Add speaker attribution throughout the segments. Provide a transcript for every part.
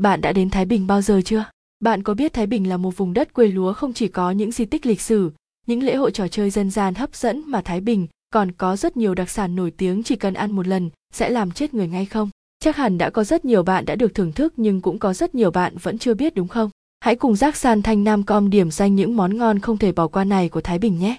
Speaker 1: bạn đã đến Thái Bình bao giờ chưa? Bạn có biết Thái Bình là một vùng đất quê lúa không chỉ có những di tích lịch sử, những lễ hội trò chơi dân gian hấp dẫn mà Thái Bình còn có rất nhiều đặc sản nổi tiếng chỉ cần ăn một lần sẽ làm chết người ngay không? Chắc hẳn đã có rất nhiều bạn đã được thưởng thức nhưng cũng có rất nhiều bạn vẫn chưa biết đúng không? Hãy cùng Giác San Thanh Nam Com điểm danh những món ngon không thể bỏ qua này của Thái Bình nhé.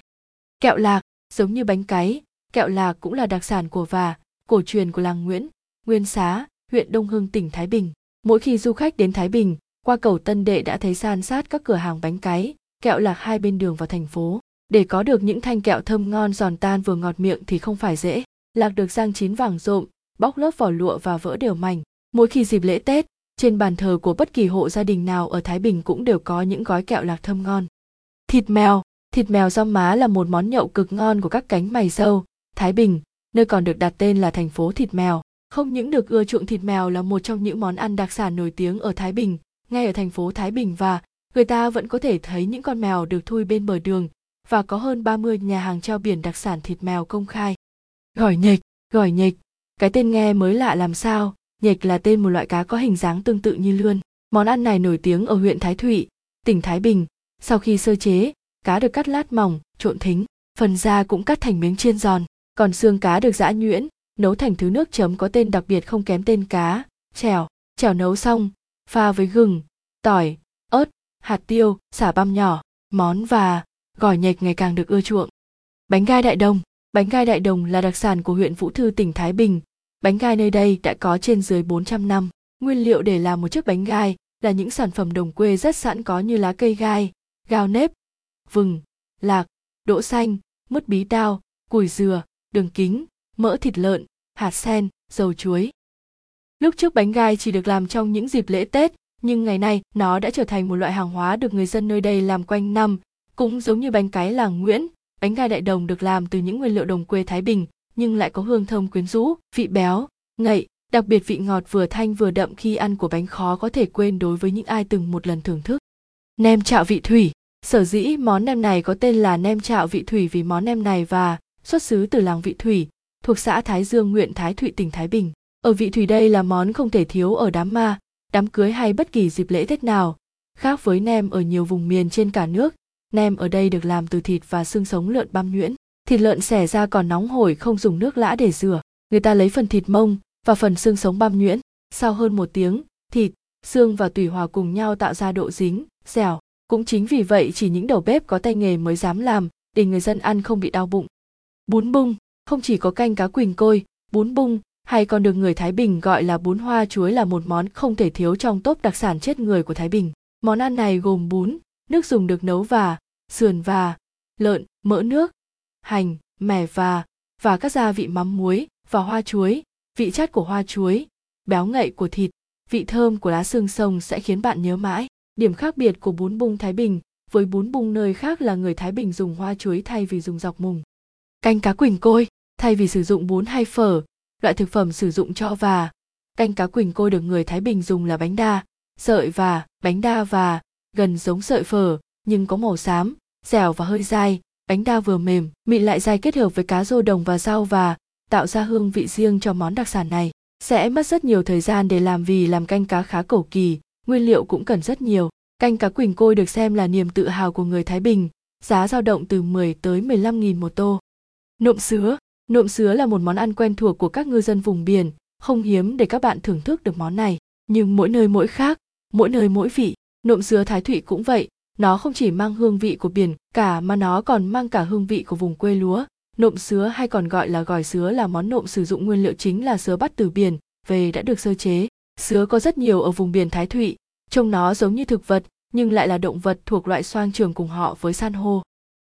Speaker 1: Kẹo lạc, giống như bánh cáy, kẹo lạc cũng là đặc sản của và, cổ truyền của làng Nguyễn, Nguyên Xá, huyện Đông Hưng tỉnh Thái Bình. Mỗi khi du khách đến Thái Bình, qua cầu Tân Đệ đã thấy san sát các cửa hàng bánh cáy, kẹo lạc hai bên đường vào thành phố. Để có được những thanh kẹo thơm ngon giòn tan vừa ngọt miệng thì không phải dễ. Lạc được rang chín vàng rộm, bóc lớp vỏ lụa và vỡ đều mảnh. Mỗi khi dịp lễ Tết, trên bàn thờ của bất kỳ hộ gia đình nào ở Thái Bình cũng đều có những gói kẹo lạc thơm ngon. Thịt mèo, thịt mèo rau má là một món nhậu cực ngon của các cánh mày sâu, Thái Bình, nơi còn được đặt tên là thành phố thịt mèo. Không những được ưa chuộng thịt mèo là một trong những món ăn đặc sản nổi tiếng ở Thái Bình, ngay ở thành phố Thái Bình và người ta vẫn có thể thấy những con mèo được thui bên bờ đường và có hơn 30 nhà hàng treo biển đặc sản thịt mèo công khai. Gỏi nhịch, gỏi nhịch, cái tên nghe mới lạ làm sao, nhịch là tên một loại cá có hình dáng tương tự như lươn. Món ăn này nổi tiếng ở huyện Thái Thụy, tỉnh Thái Bình. Sau khi sơ chế, cá được cắt lát mỏng, trộn thính, phần da cũng cắt thành miếng chiên giòn, còn xương cá được giã nhuyễn, nấu thành thứ nước chấm có tên đặc biệt không kém tên cá, chèo. Chèo nấu xong, pha với gừng, tỏi, ớt, hạt tiêu, xả băm nhỏ, món và gỏi nhạch ngày càng được ưa chuộng. Bánh gai đại đồng Bánh gai đại đồng là đặc sản của huyện Vũ Thư tỉnh Thái Bình. Bánh gai nơi đây đã có trên dưới 400 năm. Nguyên liệu để làm một chiếc bánh gai là những sản phẩm đồng quê rất sẵn có như lá cây gai, gao nếp, vừng, lạc, đỗ xanh, mứt bí đao, củi dừa, đường kính, mỡ thịt lợn, hạt sen, dầu chuối. Lúc trước bánh gai chỉ được làm trong những dịp lễ Tết, nhưng ngày nay nó đã trở thành một loại hàng hóa được người dân nơi đây làm quanh năm, cũng giống như bánh cái làng Nguyễn, bánh gai đại đồng được làm từ những nguyên liệu đồng quê Thái Bình, nhưng lại có hương thơm quyến rũ, vị béo, ngậy, đặc biệt vị ngọt vừa thanh vừa đậm khi ăn của bánh khó có thể quên đối với những ai từng một lần thưởng thức. Nem chạo vị thủy Sở dĩ món nem này có tên là nem chạo vị thủy vì món nem này và xuất xứ từ làng vị thủy, thuộc xã Thái Dương, huyện Thái Thụy, tỉnh Thái Bình. Ở vị thủy đây là món không thể thiếu ở đám ma, đám cưới hay bất kỳ dịp lễ Tết nào. Khác với nem ở nhiều vùng miền trên cả nước, nem ở đây được làm từ thịt và xương sống lợn băm nhuyễn. Thịt lợn xẻ ra còn nóng hổi không dùng nước lã để rửa. Người ta lấy phần thịt mông và phần xương sống băm nhuyễn. Sau hơn một tiếng, thịt, xương và tủy hòa cùng nhau tạo ra độ dính, dẻo. Cũng chính vì vậy chỉ những đầu bếp có tay nghề mới dám làm để người dân ăn không bị đau bụng. Bún bung, không chỉ có canh cá quỳnh côi, bún bung hay còn được người Thái Bình gọi là bún hoa chuối là một món không thể thiếu trong tốp đặc sản chết người của Thái Bình. Món ăn này gồm bún, nước dùng được nấu và, sườn và, lợn, mỡ nước, hành, mẻ và, và các gia vị mắm muối và hoa chuối, vị chát của hoa chuối, béo ngậy của thịt, vị thơm của lá xương sông sẽ khiến bạn nhớ mãi. Điểm khác biệt của bún bung Thái Bình với bún bung nơi khác là người Thái Bình dùng hoa chuối thay vì dùng dọc mùng. Canh cá quỳnh côi, thay vì sử dụng bún hay phở, loại thực phẩm sử dụng cho và canh cá quỳnh côi được người Thái Bình dùng là bánh đa, sợi và, bánh đa và, gần giống sợi phở, nhưng có màu xám, dẻo và hơi dai, bánh đa vừa mềm, mịn lại dai kết hợp với cá rô đồng và rau và tạo ra hương vị riêng cho món đặc sản này. Sẽ mất rất nhiều thời gian để làm vì làm canh cá khá cổ kỳ, nguyên liệu cũng cần rất nhiều. Canh cá quỳnh côi được xem là niềm tự hào của người Thái Bình, giá dao động từ 10 tới 15 nghìn một tô. Nộm sứa Nộm sứa là một món ăn quen thuộc của các ngư dân vùng biển, không hiếm để các bạn thưởng thức được món này. Nhưng mỗi nơi mỗi khác, mỗi nơi mỗi vị. Nộm sứa Thái Thụy cũng vậy, nó không chỉ mang hương vị của biển cả mà nó còn mang cả hương vị của vùng quê lúa. Nộm sứa hay còn gọi là gỏi sứa là món nộm sử dụng nguyên liệu chính là sứa bắt từ biển, về đã được sơ chế. Sứa có rất nhiều ở vùng biển Thái Thụy, trông nó giống như thực vật nhưng lại là động vật thuộc loại xoang trường cùng họ với san hô.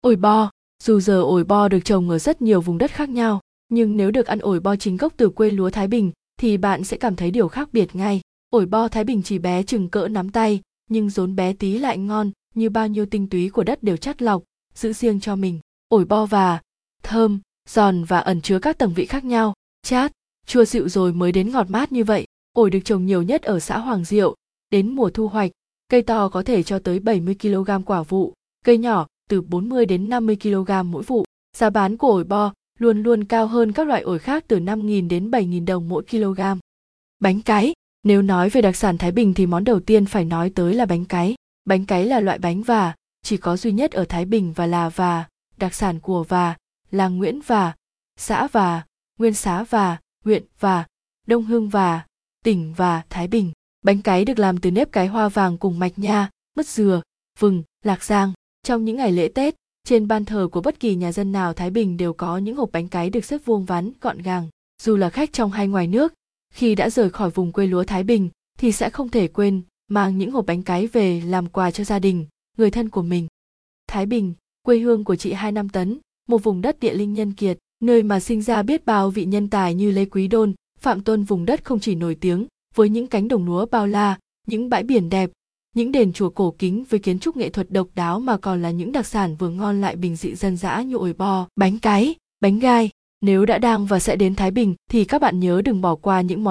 Speaker 1: Ổi bo, dù giờ ổi bo được trồng ở rất nhiều vùng đất khác nhau, nhưng nếu được ăn ổi bo chính gốc từ quê lúa Thái Bình thì bạn sẽ cảm thấy điều khác biệt ngay. Ổi bo Thái Bình chỉ bé chừng cỡ nắm tay, nhưng rốn bé tí lại ngon, như bao nhiêu tinh túy của đất đều chắt lọc, giữ riêng cho mình. Ổi bo và thơm, giòn và ẩn chứa các tầng vị khác nhau, chát, chua dịu rồi mới đến ngọt mát như vậy. Ổi được trồng nhiều nhất ở xã Hoàng Diệu, đến mùa thu hoạch, cây to có thể cho tới 70 kg quả vụ, cây nhỏ từ 40 đến 50 kg mỗi vụ. Giá bán của ổi bo luôn luôn cao hơn các loại ổi khác từ 5.000 đến 7.000 đồng mỗi kg. Bánh cái Nếu nói về đặc sản Thái Bình thì món đầu tiên phải nói tới là bánh cái. Bánh cái là loại bánh và, chỉ có duy nhất ở Thái Bình và là và, đặc sản của và, làng Nguyễn và, xã và, nguyên xá và, huyện và, đông hưng và, tỉnh và Thái Bình. Bánh cái được làm từ nếp cái hoa vàng cùng mạch nha, mứt dừa, vừng, lạc giang. Trong những ngày lễ Tết, trên ban thờ của bất kỳ nhà dân nào Thái Bình đều có những hộp bánh cái được xếp vuông vắn, gọn gàng. Dù là khách trong hay ngoài nước, khi đã rời khỏi vùng quê lúa Thái Bình thì sẽ không thể quên mang những hộp bánh cái về làm quà cho gia đình, người thân của mình. Thái Bình, quê hương của chị Hai Năm Tấn, một vùng đất địa linh nhân kiệt, nơi mà sinh ra biết bao vị nhân tài như Lê Quý Đôn, Phạm Tuân vùng đất không chỉ nổi tiếng với những cánh đồng lúa bao la, những bãi biển đẹp, những đền chùa cổ kính với kiến trúc nghệ thuật độc đáo mà còn là những đặc sản vừa ngon lại bình dị dân dã như ổi bò, bánh cái, bánh gai. Nếu đã đang và sẽ đến Thái Bình thì các bạn nhớ đừng bỏ qua những món